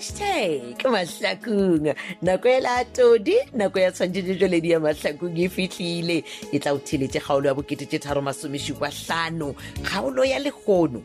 hashtag mahlakong nako e la todi nako ya tshwantšhetše tšweledi ya mahlakong e fihlile e tla o theletše kgaolo ya bokete tše tharo masomešupa hlano kgaolo ya legono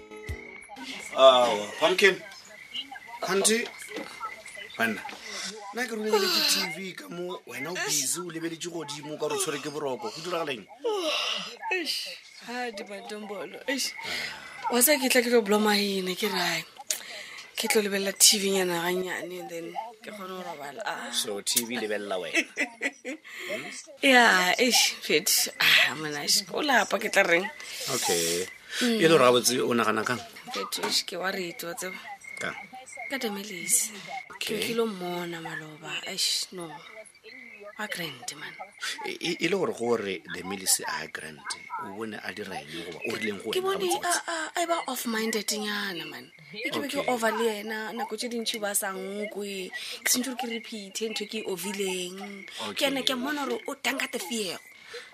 awa pumpkin kante banna nna ke romeletse t v ka mo wena o busy o lebeletse godimo ka gore tshwere ke boroko go diragaleng ha dibadombolo wa sa ke tla ke tlo bloma ene ke rae ke tlo lebelela t v nyana gannyane then ke kgone go robala ah. so t v lebelela wena ya ešfet ah, monash o lapa ke tla reng okay mm. e le gore gabotse o nagana kang fetoš ke wa reto wa tseba ka ka demelise ke kilo mmona maloba ash no a grand man e, e, e le gore gore demelise a grand o bone a dira eng goba o rileng go ke bone a ba off minded nyana man e ke be ke over le ena nako tse dintšhi ba sa nkwe ke sentse gore ke repeate ntho ke e ovileng ke ene ke mmona gore o tanka tefiego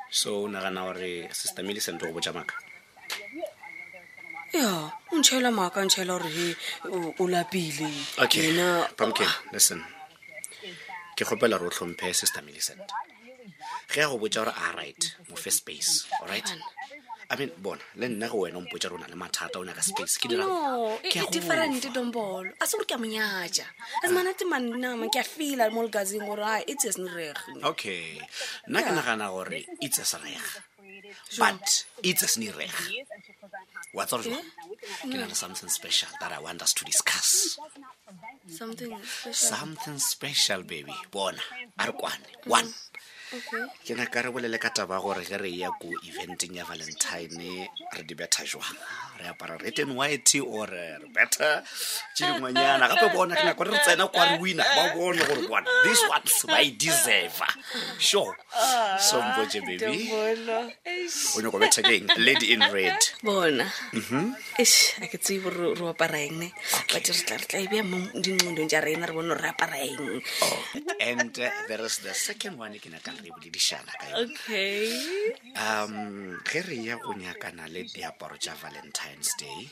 so o nagana gore sister millicent go botja maka ya o ntšhaela maaka o ntšhaela gore he o lapile okay pumpkin listen ke kgopela re o tlhomphe sister millicent ge a go botša gore a right mo fe space alright i mean bona le nna go wena o mpotsa gore o na le mathata o nyaka space ke dira no e- Ke a e go different fa. dombolo a se gore ke a monyatša as manate mannama ke a fela mo legazing gore a e tse se nrege okay nna ke nagana gore itse serega but it's a snireg wa tsore jwa ke na le something special that i want us to discuss something special baby bona a re kwane one ke na ka re bolele ka taba gore ge re ya ko eventeng ya valentine re di betha jwang re apara red and white or better tšedingwanyana gape bona ke nako re re tsena kwa re wina ba bone gore bona this ones ba e deserva sure sompoje baby o nyako betha keng lady in red bona eish a ke tseye gore re opara eng ne but re tla re tla e bea mo dinqondong tša rena re bone gore re apara eng oh, and uh, there is the second one ke naka re boledišana ka yona okay um ge re ya go nyakana le diaparo tša valentine's day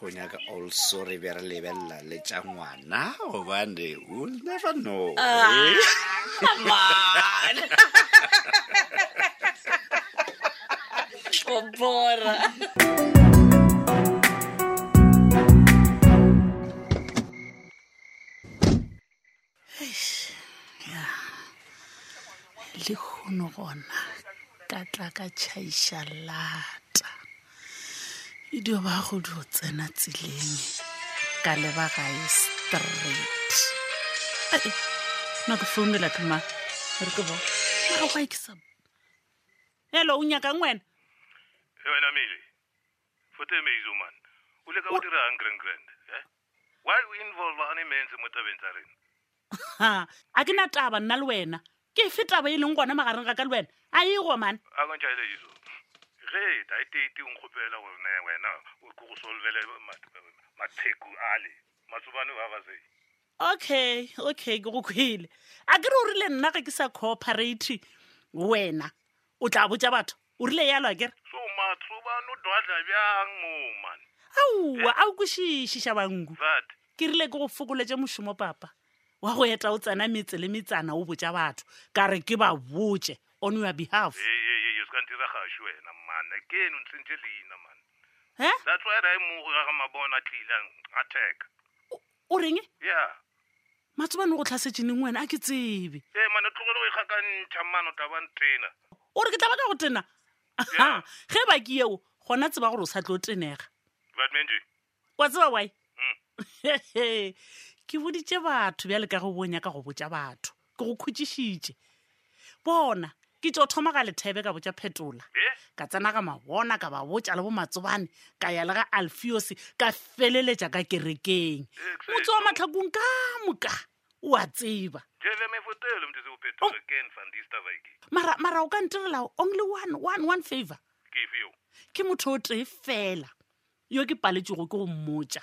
go nyaka also re be re lebelela le tša ngwana gobane will never know eh? bora le kgono gona ka tla ka tšhaiša lata e dio ba go dio tsena tseleng ka leba gae straight na ke founela ke mang re ke bona mara why ke sa hello o nyakang wena wena mele fote meizo man o leka o dirang grand grand eh? why u involve gane mense mo tabeng tsa rena ha a ke na taba nna le wena ke fe taba e leng gona magareng ga ka le wena a e go mane a kontša ele iso ge eta e tete o nkgopela gore ne wena o ke go solvele matheku ale matsobane ba ba se okay okay ke go kwele a ke re o rile nna ge ke sa cooperate wena o tla botša batho o rile yalo a kere so matlobano dwadla bjang moo man aowa a o kwešišiša banku that ke rile ke go fokoletše mošomo papa wa go eta o tsena metse le metsana o botša batho ka re ke ba botše on your behalf ee ee ee o se ka ntira gašo wena man ke eno ntsentše leina man he that's why rae mogo ga ga mabona tlilang attack o reng ya matsobane go tlhasetšeneng wena a ke tsebe ee eh, mane tlogele go ikgakantšha mano taba ntena o re ke taba ka go tena aha ge ba ke eo gona tseba gore o sa tlo tenega wa tseba wy hmm. ke boditše batho bja le ka go bonya ka go botša batho ke go khutšišitše bona ke tso thoma ga lethebe ka botša phetola ka tsena ga mabona ka ba botša le bo matsobane ka ya le ga alfiose ka feleletša ka kerekeng motse wa matlhakong ka moka o a tseba oh. mara mara o ka ntirela only one one one favor ke motho o tee fela yo ke paletsego ke go mmotša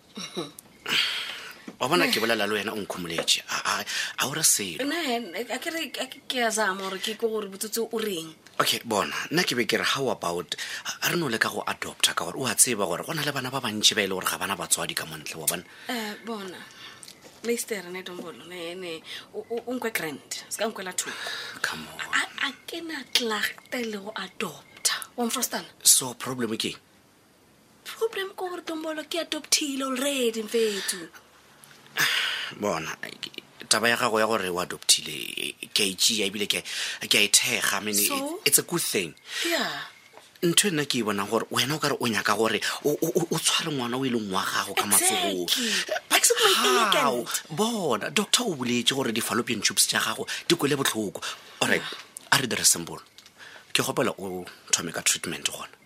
wa bona ke bolela le wena o nkhomoletse a o re selo ke a zama gore ke ke gore botsotse o reng okay bona nna ke be ke re how about a re no le ka go adopta ka gore o a tseba gore go na le bana ba bantšhi ba e le gore ga bana batswadi ka montle wa bona eh, bona meister ne dombolo ne ne o nkwe grand se ka nkwela thoko come on a ke na tlagte le go adopta wa mfrostana so problem ke problem ko gore tombolo ke adoptile already mfetso bona taba ya gago ya gore o adoptile ke a itsea ebile ke a e thega mene it's a good thing yeah ntho e nna ke e bonang gore wena o kare o nyaka gore o tshware ngwana o e leng wa gago ka matsogong bona doctor o boletse gore di-fallopian tubes tša gago di kwele botlhoko alright a re dire simple ke gopela o thome ka treatment gona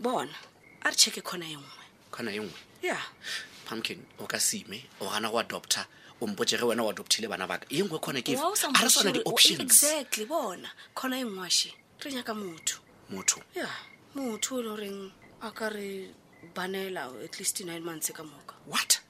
bona a re checke khona e nngwe khona e nngwe ya pumpkin o ka seme o gana go adopta o mpotse ge wena o adoptile bana baka e nngwe khone ke a re swana di-options exactly bona khona e nngwashe re nyaka motho motho ya motho e le goreng a ka re banela at least nine months ka moka what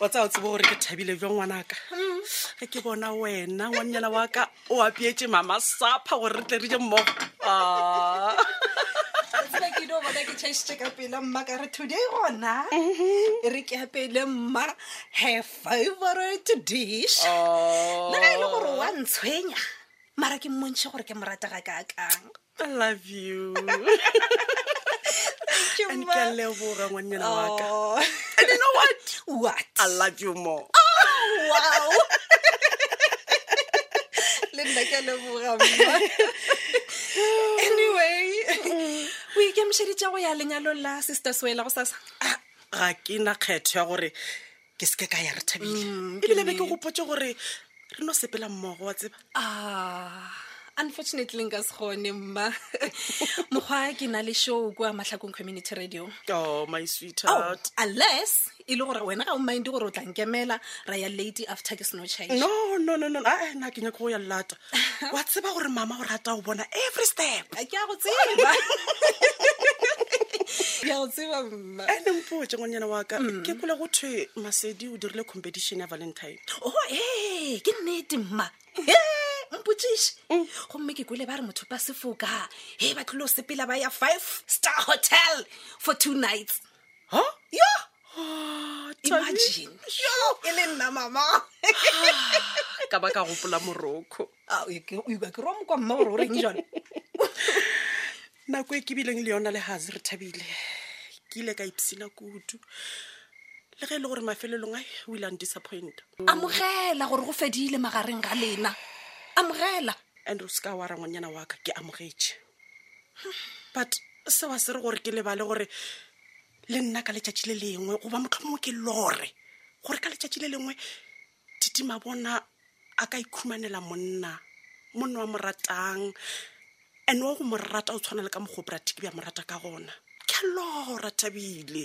wa tsa o tsebo gore ke thabile jwa ngwanaka ge ke bona wena ngwannyana wa ka o apeetse mama sapha gore re tle re je mmogo ah. changete ka pela mma ka re today gona e re ke apele mma her favorite dish oh. le ga e le gore wa ntshwenya mara ke mmontšhe gore ke mo rata ga kaakang i love you and ke a leboga ngwannyana wa ka oh. and you know what what i love you more oh, wow le nna ke a leboga mma anyway mm. o ikemišeditša go ya lenyalong la sister swela go sasa ah, ga ke na kgetho ya gore ke seke ka ya re thabile mm, ebile be ke gopotse gore re no sepela mmogo wa tseba ah, unfortunately nka se gone mma mokgwa ke na le show kua matlhakong community radio oh, my sweetheart oh, unless e le gore wena ga o mind gore o tlankemela ra ya lady after ke seno change no no no no a ah, eh, na ke nyako go ya lata wa tseba gore mama o rata go bona every step ke ya go tseba ya go tseba mma ande mpotse ngwanyana wa ka mm. ke kole go thwe masedi o dirile competition ya valentine o oh, ee ke nnete mma mpotsiše mm. gomme ke kwele ba re motho pa sefoka he ba tlile o sepela ba ya five star hotel for two nights huh? yo imagine e le nna mama ka ba ka gopola moroko ah, uka ke roa mokwa mma gore o reng jone nako e ke bileng le yona le gase re thabile ke ile ka ipsina kudu le ge e le gore mafelelong a o ile ang disappoint amogela gore go fedile magareng ga lena amogela and o se ka wa rangwanyana wa ka ke amogetse but seo a se re gore ke lebale gore le nna ka letšatši le lengwe goba motlhomongwe ke lore gore ka letšatši le lengwe titima bona a ka ikhumanela monna monna wa mo ratang and wa go mo rata o tshwana le ka mokgoporatiki bja mo rata ka gona ke a lora thabile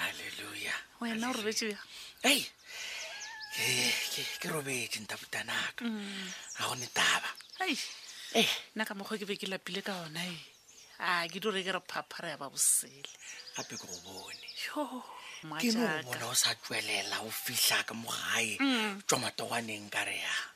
halleluja wena o robetse bja ei ke- ke- ke robetse ntabutanaka Mm. ga go ne taba Ai, ee nna ka mokgwa ke be ke lapile ka ona e a ke dire ke re phaphara ya ba bosele gape ke go bone yo ke no go mogatšaka. bona o sa tswelela o fihla ka mo gae Mm. tswa matoganeng ka re ya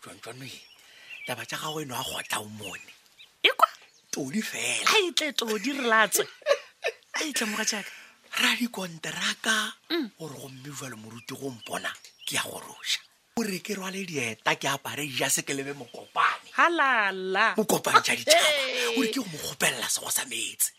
tswantswanoe taba tša gago e no a gotla o mone ekwa todi fela a etle todi re latse a etle moga jaaka ra dikonteraka mm. gore gomme jalo moruti go mpona ke ya goroša o re ke rwale dieta ke apare ja se ke lebe mokopane halala mokopane ja ditšhaba o re ke go mo kgopelela sego sa metse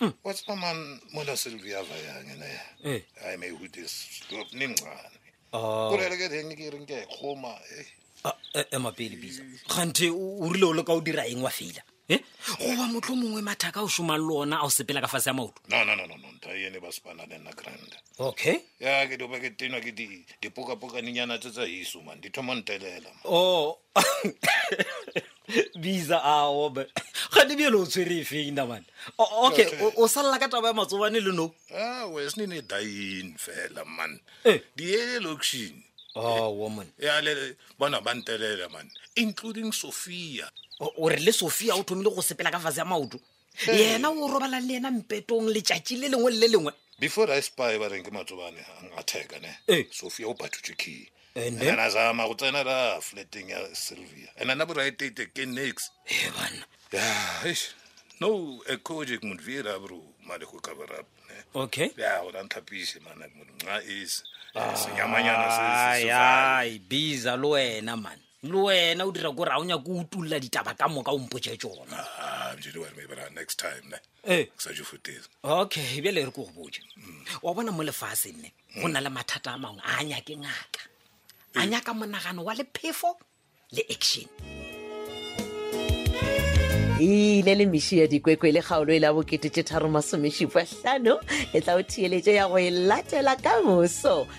hmm. wa tseba man mola sylvia va yang ene eh. i may who this stop ni ncane ah. kore le ke teng ke reng ke khoma eh. ah, eh, ema pele bisa gante o rile o le ka o dira eng wa feila e goba motlo mongwe mathaka o šomang le ona a o sepela ka fase ya maoto nonononontaene ba sepana le nna granda okay ya ke doba ke tenwa ke dipokapokanenyana tse tsa iso man di thoma ntelela o oh, bisa ao be ga di bjelo o tshwere efeng namane okay o salela ka taba ya matsobane le no wesne ah, ne dain fela man eh. diele loction oh woman ya le bona ba ntelela man including sophia o re le sophia o thomile go sepela ka fase ya maoto yena o robala le yena mpetong letšatši le lengwe le le lengwe before i spy ba reng ke matsobane ang attack ne Eh. sophia o bathutše key And then? ana zama go tsena la flateng ya sylvia and ana boraetete ke nix e banna ya eish. no a kojek mudvira bro male go cover up ne okay ya gore a ntlhapiše mana nxa is senyamanyana se- se- se- ai biza le wena mane le wena o dira kore ga o nyako o utulla ditaba ka moka o mpotse tsona ah, eh. okay bjale e re ko go botse wa bona mo lefaseng ne go na le mathata a mangwe a a nyake ngaka a eh. nyaka monagano wa lephefo le action e ile le meši ya dikwekwe le kgaolo e la bokete tše tharo masomešupa hlano e tla o theeletšo ya go e latela ka moso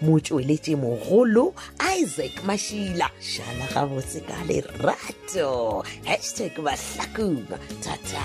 motšweletši mogolo isaac mašila šala gabotse ka lerato hashtag bahlakuma thata